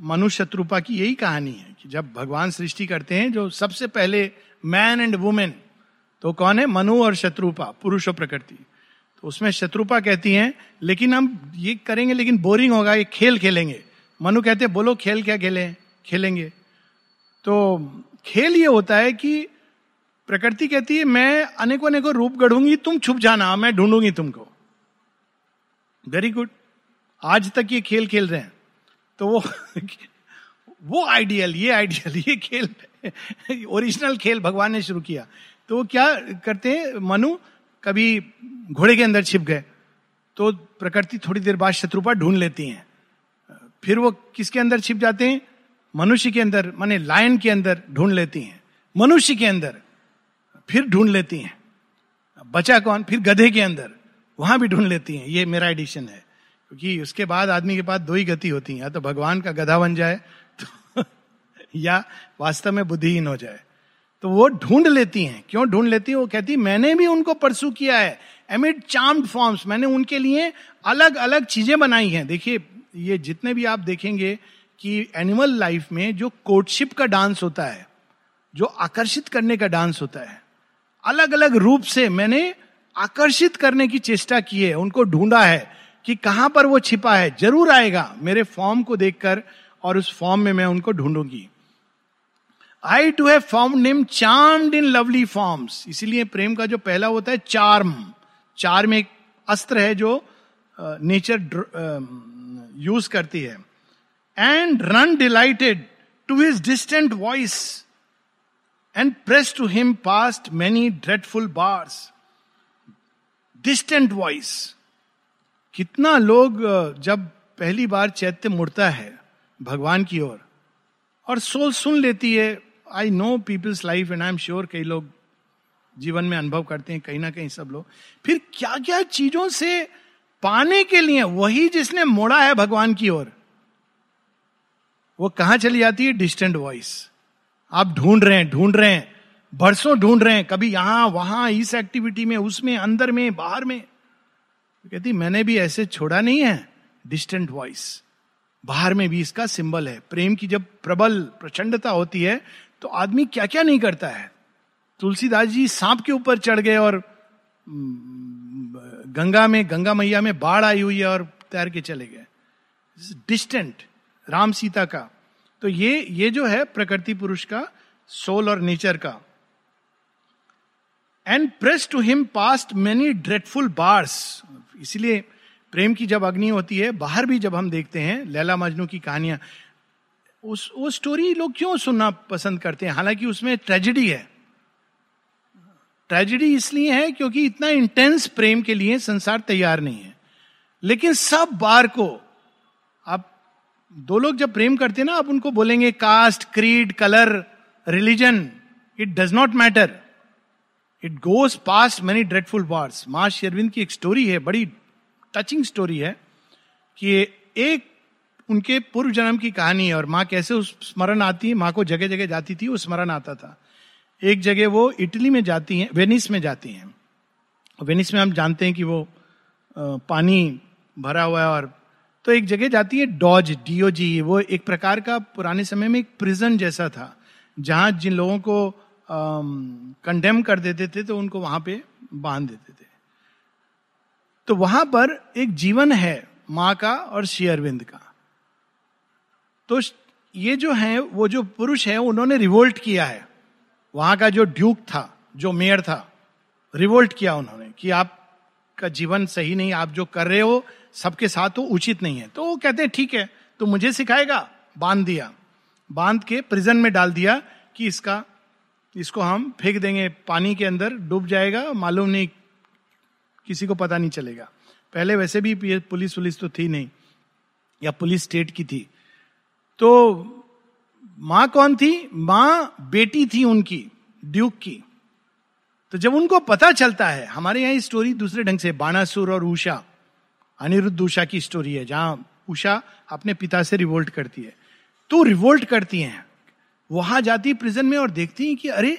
मनु शत्रुपा की यही कहानी है कि जब भगवान सृष्टि करते हैं, जो सबसे पहले मैन एंड वुमेन तो कौन है? मनु और शत्रुपा, पुरुष और प्रकृति। तो उसमें शत्रुपा कहती हैं, लेकिन हम ये करेंगे, लेकिन बोरिंग होगा, ये खेल खेलेंगे। मनु कहते हैं, बोलो, खेल क्या खेले, खेलेंगे? तो खेल ये होता है कि प्रकृति कहती है, मैं अनेकों अनेकों रूप गढ़ूँगी, तुम छुप जाना, मैं ढूंढूँगी तुमको। वेरी गुड आज तक ये खेल खेल रहे हैं। तो वो वो आइडियल ये आइडियल ये खेल ओरिजिनल खेल भगवान ने शुरू किया। तो वो क्या करते हैं? मनु कभी घोड़े के अंदर छिप गए तो प्रकृति थोड़ी देर बाद शत्रुपा ढूंढ लेती हैं। फिर वो किसके अंदर छिप जाते हैं? मनुष्य के अंदर, माने लायन के अंदर ढूंढ लेती हैं। मनुष्य के अंदर, फिर ढूंढ लेती हैं। बचा कौन? फिर गधे के अंदर। वहाँ भी ढूंढ लेती हैं, ये मेरा एडिशन है। क्योंकि उसके बाद आदमी के पास दो ही गति होती है, या तो भगवान का गधा बन जाए तो या वास्तव में बुद्धिहीन हो जाए। तो वो ढूंढ लेती हैं। क्यों ढूंढ लेती है? वो कहती मैंने भी उनको परसू किया है एमिड चार्म्ड फॉर्म्स मैंने उनके लिए अलग अलग चीज़ें बनाई हैं। देखिए, ये जितने भी आप देखेंगे कि एनिमल लाइफ में जो कोर्टशिप का डांस होता है, जो आकर्षित करने का डांस होता है अलग अलग रूप से मैंने आकर्षित करने की चेष्टा की है, उनको ढूंढा है कि कहाँ पर वो छिपा है, ज़रूर आएगा मेरे फॉर्म को देखकर और उस फॉर्म में मैं उनको ढूंढूँगी। I too have found him charmed in lovely forms इसीलिए प्रेम का जो पहला होता है चार्म चार्म एक अस्त्र है जो नेचर यूज़ करती है। And ran delighted to his distant voice and press to him past many dreadful bars distant voice कितना लोग जब पहली बार चैत्य मुड़ता है भगवान की ओर, और सोल सुन लेती है I know peoples life and I am sure कई लोग जीवन में अनुभव करते हैं, कहीं ना कहीं सब लोग। फिर क्या क्या चीज़ों से पाने के लिए, वही जिसने मोड़ा है भगवान की ओर, वो कहाँ चली जाती है? डिस्टेंट वॉइस आप ढूंढ रहे हैं, ढूंढ रहे हैं। बरसों ढूंढ रहे हैं, कभी यहाँ, वहाँ, इस एक्टिविटी में, उसमें, अंदर में, बाहर में। तो कहती, मैंने भी ऐसे छोड़ा नहीं है डिस्टेंट वॉइस बाहर में भी इसका सिंबल है। प्रेम की जब प्रबल प्रचंडता होती है तो आदमी क्या क्या नहीं करता है। तुलसीदास जी सांप के ऊपर चढ़ गए और गंगा में, गंगा मैया में बाढ़ आई हुई है और तैर के चले गए। डिस्टेंट राम सीता का। तो ये ये जो है प्रकृति पुरुष का सोल और नेचर का। And press to him past many dreadful bars इसलिए प्रेम की जब अग्नि होती है, बाहर भी जब हम देखते हैं, लैला मजनू की कहानियाँ, उस, वो स्टोरी लोग क्यों सुनना पसंद करते हैं? हालाँकि उसमें ट्रेजिडी है। ट्रेजिडी इसलिए है क्योंकि इतना इंटेंस प्रेम के लिए संसार तैयार नहीं है। लेकिन सब बार को आप, दो लोग जब प्रेम करते हैं ना आप उनको बोलेंगे caste creed colour religion it does not matter it goes past many dreadful wars माँ शेरविंद की एक स्टोरी है बड़ी टचिंग स्टोरी है कि एक उनके पूर्व जन्म की कहानी है और माँ कैसे उस स्मरण आती है माँ को जगह जगह जाती थी वो स्मरण आता था एक जगह वो इटली में जाती हैं वेनिस में जाती हैं वेनिस में हम जानते हैं कि वो पानी भरा हुआ है और तो एक जगह जाती है डॉज डीओजी वो एक प्रकार का पुराने समय में एक प्रिजन जैसा था जहाँ जिन लोगों को कंडेम कर देते थे तो उनको वहाँ पे बाँध देते थे। तो वहाँ पर एक जीवन है, माँ का और शेयरविंद का। तो ये जो है, वो जो पुरुष है, उन्होंने रिवोल्ट किया है। वहाँ का जो ड्यूक था, जो मेयर था रिवोल्ट किया उन्होंने कि आपका जीवन सही नहीं, आप जो कर रहे हो, सबके साथ वो उचित नहीं है। तो वो कहते हैं, ठीक है तो मुझे सिखाएगा? बाँध दिया। बाँध के प्रिजन में डाल दिया कि इसका इसको हम फेंक देंगे। पानी के अंदर डूब जाएगा, मालूम नहीं किसी को पता नहीं चलेगा। पहले वैसे भी पुलिस पुलिस तो थी नहीं, या पुलिस स्टेट की थी। तो माँ कौन थी? माँ बेटी थी उनकी, ड्यूक की। तो जब उनको पता चलता है, हमारे यहाँ स्टोरी दूसरे ढंग से बाणासुर और उषा, अनिरुद्ध उषा की स्टोरी है, जहाँ उषा अपने पिता से रिवोल्ट करती है। तो रिवोल्ट करती हैं। वहाँ जाती प्रिजन में और देखती हैं कि अरे,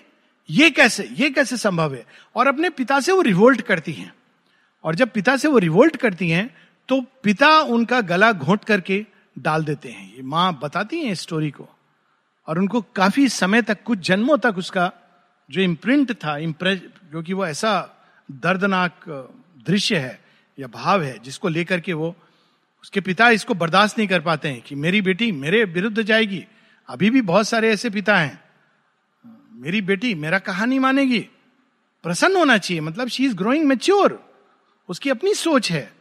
ये कैसे ये कैसे संभव है? और अपने पिता से वो रिवोल्ट करती हैं। और जब पिता से वो रिवोल्ट करती हैं तो पिता उनका गला घोट करके डाल देते हैं। ये माँ बताती हैं स्टोरी को। और उनको काफ़ी समय तक, कुछ जन्मों तक उसका जो इम्प्रिंट था इम्प्रेस क्योंकि वो ऐसा दर्दनाक दृश्य है या भाव है, जिसको लेकर के वो उसके पिता इसको बर्दाश्त नहीं कर पाते हैं कि मेरी बेटी मेरे विरुद्ध जाएगी अभी भी बहुत सारे ऐसे पिता हैं। मेरी बेटी मेरा कहा नहीं मानेगी। प्रसन्न होना चाहिए मतलब शी इज़ ग्रोइंग मेच्योर उसकी अपनी सोच है।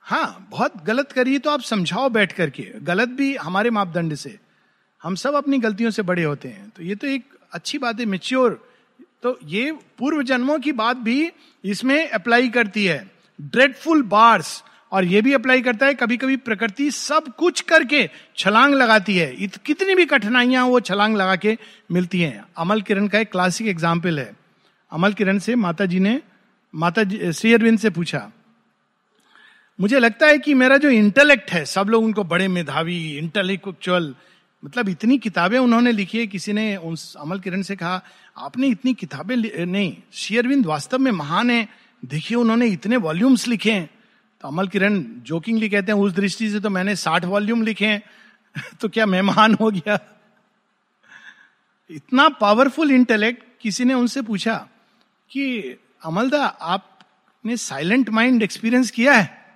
हाँ बहुत गलत करिए तो आप समझाओ बैठ करके। गलत भी हमारे मापदंड से। हम सब अपनी गलतियों से बड़े होते हैं। तो ये तो एक अच्छी बात है मेच्योर तो ये पूर्व जन्मों की बात भी इसमें अप्लाई करती है। ड्रेडफुल बार्स और ये भी अप्लाई करता है कभी कभी प्रकृति सब कुछ करके छलांग लगाती है। इत, कितनी भी कठिनाइयाँ वो छलांग लगा के मिलती हैं। अमल किरण का एक क्लासिक एग्ज़ाम्पल है। अमल किरण से माता जी ने माता जी श्री अरविंद से पूछा मुझे लगता है कि मेरा जो इंटेलेक्ट है सब लोग उनको बड़े मेधावी इंटेलेक्चुअल मतलब इतनी किताबें उन्होंने लिखी है किसी ने उस अमल किरण से कहा आपने इतनी किताबें नहीं शेयरविंद वास्तव में महान है। देखिए उन्होंने इतने वॉल्यूम्स लिखे हैं। तो अमल किरण जोकिंगली कहते हैं, उस दृष्टि से तो मैंने साठ वॉल्यूम लिखे हैं। तो क्या मेहमान हो गया? इतना पावरफुल इंटेलेक्ट किसी ने उनसे पूछा कि, अमलदा, आपने साइलेंट माइंड एक्सपीरियंस किया है?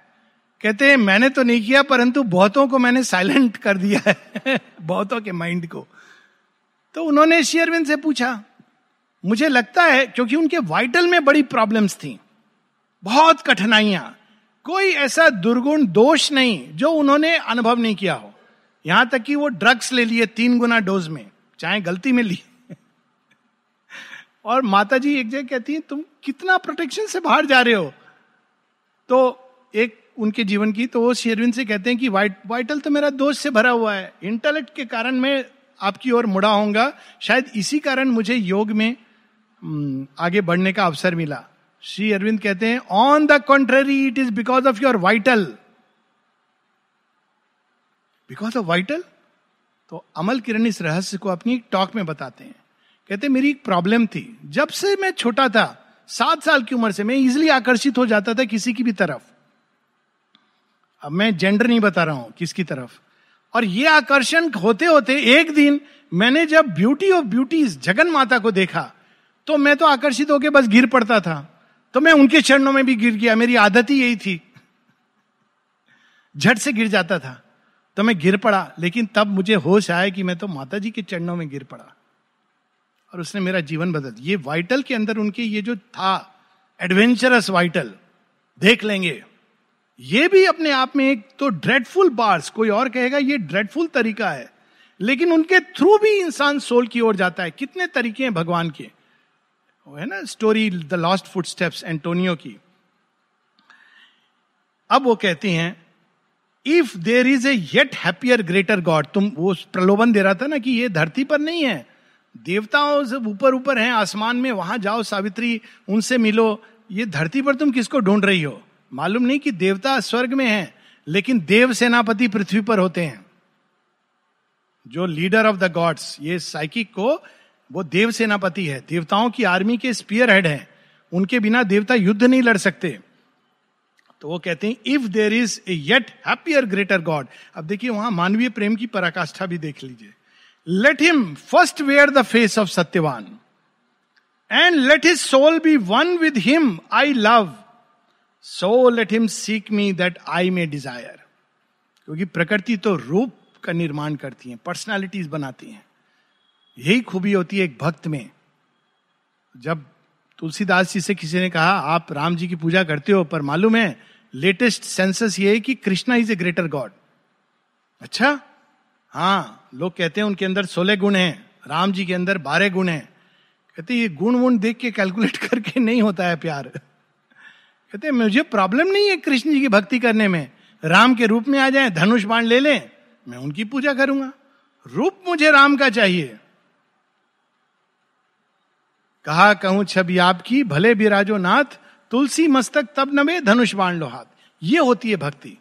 कहते हैं, मैंने तो नहीं किया, परंतु बहुतों को मैंने साइलेंट कर दिया है, बहुतों के माइंड को। तो उन्होंने शेयरविन से पूछा, मुझे लगता है, क्योंकि उनके वाइटल में बड़ी प्रॉब्लम्स थी, बहुत कठिनाइयाँ कोई ऐसा दुर्गुण दोष नहीं जो उन्होंने अनुभव नहीं किया हो। यहाँ तक कि वो ड्रग्स ले लिए तीन गुना डोज में चाहे गलती में ली और माता जी एक जगह कहती है तुम कितना प्रोटेक्शन से बाहर जा रहे हो? तो एक उनके जीवन की तो वो शेरविन से कहते हैं कि वाइट वाइटल तो मेरा दोष से भरा हुआ है। इंटेलेक्ट के कारण मैं आपकी ओर मुड़ा होऊँगा। शायद इसी कारण मुझे योग में हम्म, आगे बढ़ने का अवसर मिला। श्री अरविंद कहते हैं on the contrary it is because of your vital because of vital तो अमल किरण इस रहस्य को अपनी टॉक में बताते हैं। कहते मेरी एक प्रॉब्लम थी। जब से मैं छोटा था, सात साल की उम्र से मैं इजिली आकर्षित हो जाता था किसी की भी तरफ़। अब मैं जेंडर नहीं बता रहा हूँ, किसकी तरफ़। और ये आकर्षण होते होते एक दिन मैंने जब ब्यूटी ऑफ़ ब्यूटीज जगन माता को देखा तो मैं तो आकर्षित होकर बस गिर पड़ता था। तो मैं उनके चरणों में भी गिर गया। मेरी आदत ही यही थी। झट से गिर जाता था। तो मैं गिर पड़ा, लेकिन तब मुझे होश आया कि मैं तो माता जी के चरणों में गिर पड़ा। और उसने मेरा जीवन बदल। ये वाइटल के अंदर उनके ये जो था एडवेंचरस वाइटल, देख लेंगे। ये भी अपने आप में एक तो ड्रेडफुल बार्स कोई और कहेगा ये ड्रेडफुल तरीका है। लेकिन उनके थ्रू भी इंसान सोल की ओर जाता है। कितने तरीके हैं भगवान के। वो है ना story the lost footsteps Antonio की। अब वो कहती हैं if there is a yet happier greater god तुम वो प्रलोभन दे रहा था ना कि ये धरती पर नहीं है। देवताओं से ऊपर ऊपर हैं, आसमान में, वहाँ जाओ, सावित्री, उनसे मिलो। ये धरती पर तुम किसको ढूंढ रही हो? मालूम नहीं कि देवता स्वर्ग में हैं, लेकिन देव सेनापति पृथ्वी पर होते हैं। जो लीडर ऑफ़ द गॉड्स ये साइकिक को वो देव सेनापति है। देवताओं की आर्मी के स्पीयर हेड है। उनके बिना देवता युद्ध नहीं लड़ सकते। तो वो कहते हैं if there is a yet happier greater god अब देखिए वहाँ मानवीय प्रेम की पराकाष्ठा भी देख लीजिए। Let him first wear the face of Satyavan and let his soul be one with him I love so let him seek me that I may desire क्योंकि प्रकृति तो रूप का निर्माण करती है पर्सनालिटीज बनाती हैं। यही खूबी होती है एक भक्त में। जब तुलसीदास जी से किसी ने कहा, आप राम जी की पूजा करते हो, पर मालूम है, लेटेस्ट सेंसस ये है कि Krishna is a greater god. अच्छा? हाँ लोग कहते हैं उनके अंदर सोलह गुण हैं, राम जी के अंदर बारह गुण हैं। कहते ये गुण वुण देख के कैलकुलेट करके नहीं होता है प्यार। कहते मुझे प्रॉब्लम नहीं है कृष्ण जी की भक्ति करने में। राम के रूप में आ जाए, धनुष बाण ले लें, मैं उनकी पूजा करूँगा। रूप मुझे राम का चाहिए। कहा, कहूँ, छवि आपकी, भले बिराजो नाथ, तुलसी मस्तक तब नवे धनुष बाण लो हाथ। ये होती है भक्ति।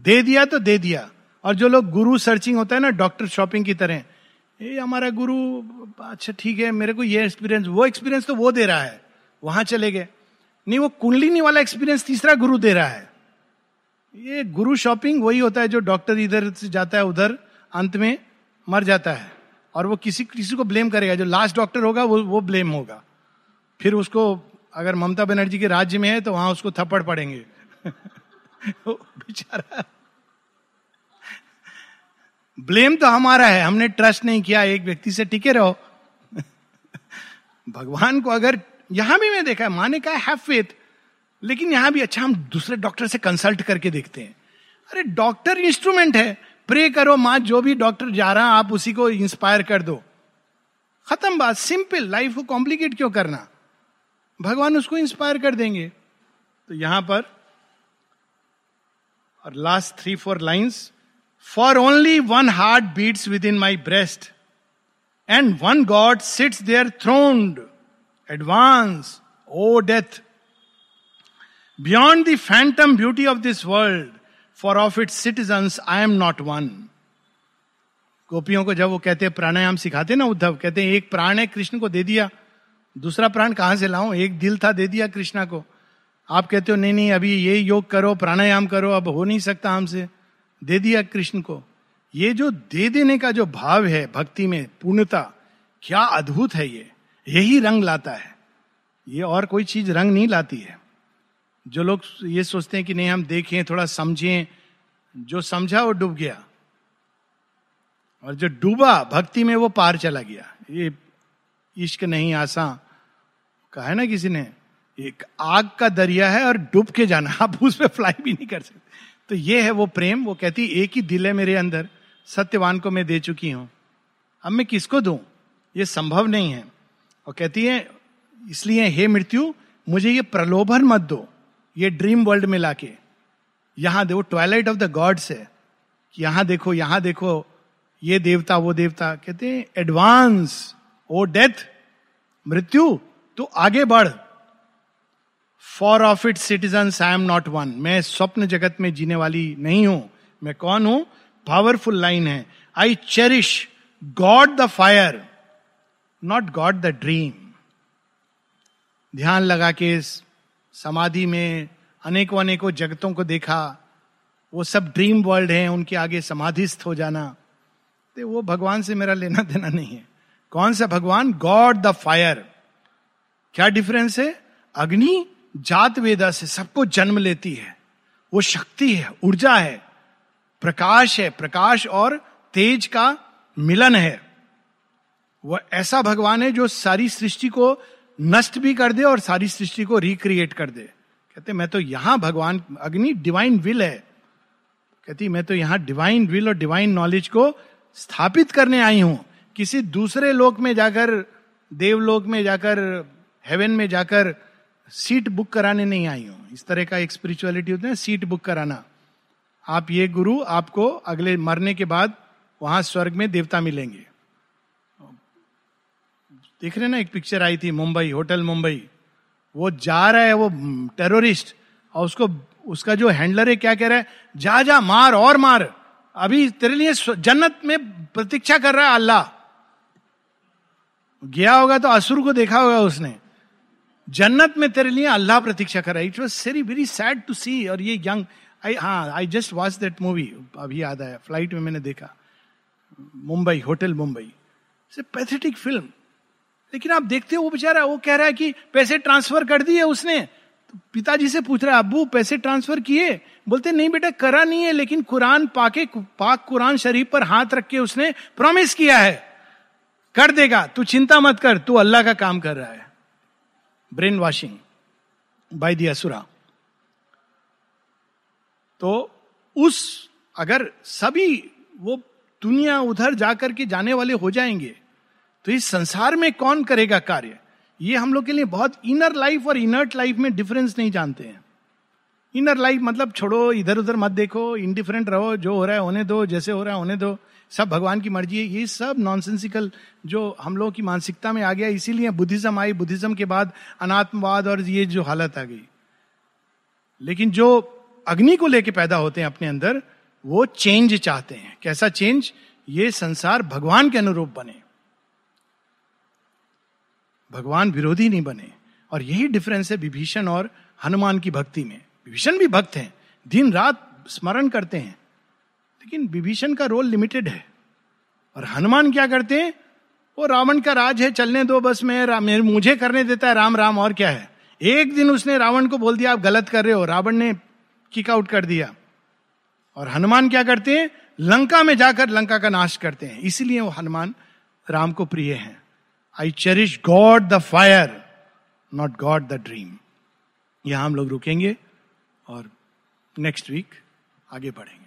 दे दिया तो दे दिया। और जो लोग गुरु सर्चिंग होता है ना, डॉक्टर शॉपिंग की तरह ये हमारा गुरु अच्छा ठीक है, मेरे को ये एक्सपीरियंस वो एक्सपीरियंस तो वो दे रहा है। वहाँ चले गए। नहीं, वो कुंडलिनी वाला एक्सपीरियंस तीसरा गुरु दे रहा है। ये गुरु शॉपिंग वही होता है जो डॉक्टर इधर से जाता है, उधर, अंत में मर जाता है। और वो किसी किसी को ब्लेम करेगा, जो लास्ट डॉक्टर होगा, वो वो ब्लेम होगा। फिर उसको, अगर ममता बनर्जी के राज्य में है तो वहाँ उसको थप्पड़ पड़ेंगे। बेचारा। ब्लेम तो हमारा है, हमने ट्रस्ट नहीं किया, एक व्यक्ति से टिके रहो। भगवान को अगर यहाँ भी मैं देखा माँ ने कहा हैव फेथ लेकिन यहाँ भी अच्छा हम दूसरे डॉक्टर से कंसल्ट करके देखते हैं। अरे डॉक्टर इंस्ट्रूमेंट है प्रे करो, माँ, जो भी डॉक्टर जा रहा आप उसी को इंस्पायर कर दो। खत्म बात सिंपल लाइफ को कॉम्प्लिकेट क्यों करना? भगवान उसको इंस्पायर कर देंगे। तो यहाँ पर, और last three four lines for only one heart beats within my breast and one god sits there throned advance O death beyond the phantom beauty of this world for of it citizen I am not one गोपियों को जब वो कहते हैं प्राणायाम सिखाते ना उद्धव, कहते एक प्राण है, कृष्ण को दे दिया। दूसरा प्राण कहाँ से लाऊं? एक दिल था दे दिया कृष्णा को। आप कहते हो, नहीं नहीं, अभी ये योग करो, प्राणायाम करो, अब हो नहीं सकता हमसे। दे दिया कृष्ण को। ये जो दे देने का जो भाव है भक्ति में, पूर्णता, क्या अद्भुत है ये। यही रंग लाता है। ये और कोई चीज़ रंग नहीं लाती है। जो लोग ये सोचते हैं कि नहीं, हम देखें, थोड़ा समझें, जो समझा वो डूब गया। और जो डूबा, भक्ति में वो पार चला गया। ये इश्क नहीं आसा कहा है ना किसी ने, एक आग का दरिया है और डूब के जाना, आप उस पर फ्लाई भी नहीं कर सकते। तो ये है वो प्रेम, वो कहती, एक ही दिल है मेरे अंदर, सत्यवान को मैं दे चुकी हूँ। अब मैं किसको दू? ये संभव नहीं है। और कहती है, इसलिए हे मृत्यु, मुझे ये प्रलोभन मत दो, ये ड्रीम वर्ल्ड में लाके। यहाँ देखो ट्वाइलाइट ऑफ़ द गॉड्स है। कि यहाँ देखो यहाँ देखो, ये देवता, वो देवता। कहते हैं एडवांस ओ डेथ मृत्यु तो आगे बढ़। For of it citizen I am not one मैं स्वप्न जगत में जीने वाली नहीं हूँ। मैं कौन हूँ? पावरफुल लाइन है। I cherish god the fire not god the dream ध्यान लगा के समाधि में अनेकों अनेकों जगतों को देखा। वो सब ड्रीम वर्ल्ड हैं, उनके आगे समाधिस्थ हो जाना। तो वो भगवान से मेरा लेना देना नहीं है। कौन सा भगवान? गॉड द फायर क्या डिफरेंस है? अग्नि जात वेदा से सबको जन्म लेती है। वो शक्ति है, ऊर्जा है, प्रकाश है, प्रकाश और तेज का मिलन है। वह ऐसा भगवान है जो सारी सृष्टि को नष्ट भी कर दे और सारी सृष्टि को रिक्रिएट कर दे। कहते, मैं तो यहाँ भगवान, अग्नि डिवाइन विल है। कहती, मैं तो यहाँ डिवाइन विल और डिवाइन नॉलेज को स्थापित करने आई हूँ। किसी दूसरे लोक में जाकर, देवलोक में जाकर हेवन में जाकर सीट बुक कराने नहीं आई हूँ। इस तरह का एक स्पिरिचुअलिटी होता है सीट बुक कराना। आप ये गुरु, आपको अगले मरने के बाद वहाँ स्वर्ग में देवता मिलेंगे। देख रहे ना, एक पिक्चर आई थी, मुंबई, होटल मुंबई। वो जा रहा है, वो टेररिस्ट और उसको, उसका जो हैंडलर है, क्या कह रहा है, जा जा, मार, और मार। अभी तेरे लिए जन्नत में प्रतीक्षा कर रहा है अल्लाह। गया होगा तो असुर को देखा होगा उसने। जन्नत में तेरे लिए अल्लाह प्रतीक्षा कर रहा है। It was very very sad to see और ये यंग आई हाँ I just watch that movie अभी याद आया फ़्लाइट में मैंने देखा। Mumbai, hotel Mumbai. Pathetic film लेकिन आप देखते हो, वो बेचारा, वो कह रहा है कि पैसे ट्रांसफ़र कर दिए उसने। तो पिताजी से पूछ रहा है अबू पैसे ट्रांसफ़र किए? बोलते, नहीं बेटा, करा नहीं है, लेकिन कुरान पाके, पाक कुरान शरीफ पर हाथ रख के उसने प्रॉमिस किया है। कर देगा। तू चिंता मत कर, तू अल्लाह का काम कर रहा है। Brain washing by the asura तो उस, अगर सभी वो दुनिया उधर जाकर के जाने वाले हो जाएँगे तो इस संसार में कौन करेगा कार्य? ये हम लोग के लिए बहुत इनर लाइफ और इनर्ट लाइफ में डिफरेंस नहीं जानते हैं। इनर लाइफ मतलब छोड़ो इधर उधर मत देखो इनडिफरेंट रहो, जो हो रहा है होने दो, जैसे हो रहा है होने दो। सब भगवान की मर्ज़ी है, ये सब नॉनसेंसिकल जो हम लोगों की मानसिकता में आ गया, इसीलिए बुद्धिज्म आई। बुद्धिज्म के बाद अनात्मवाद और ये जो हालत आ गई। लेकिन जो अग्नि को लेके पैदा होते हैं अपने अंदर, वो चेंज चाहते हैं। कैसा चेंज ये संसार भगवान के अनुरूप बने। भगवान विरोधी नहीं बने। और यही डिफरेंस है विभीषण और हनुमान की भक्ति में। विभीषण भी भक्त हैं। दिन रात स्मरण करते हैं। लेकिन विभीषण का रोल लिमिटेड है। और हनुमान क्या करते हैं? वो रावण का राज है, चलने दो बस में मुझे करने देता है, राम राम, और क्या है? एक दिन उसने रावण को बोल दिया, आप गलत कर रहे हो, रावण ने किक आउट कर दिया। और हनुमान क्या करते हैं? लंका में जाकर लंका का नाश करते हैं। इसीलिए वो हनुमान राम को प्रिय हैं। I cherish god the fire not god the dream यहाँ हम लोग रुकेंगे और नेक्स्ट वीक आगे बढ़ेंगे।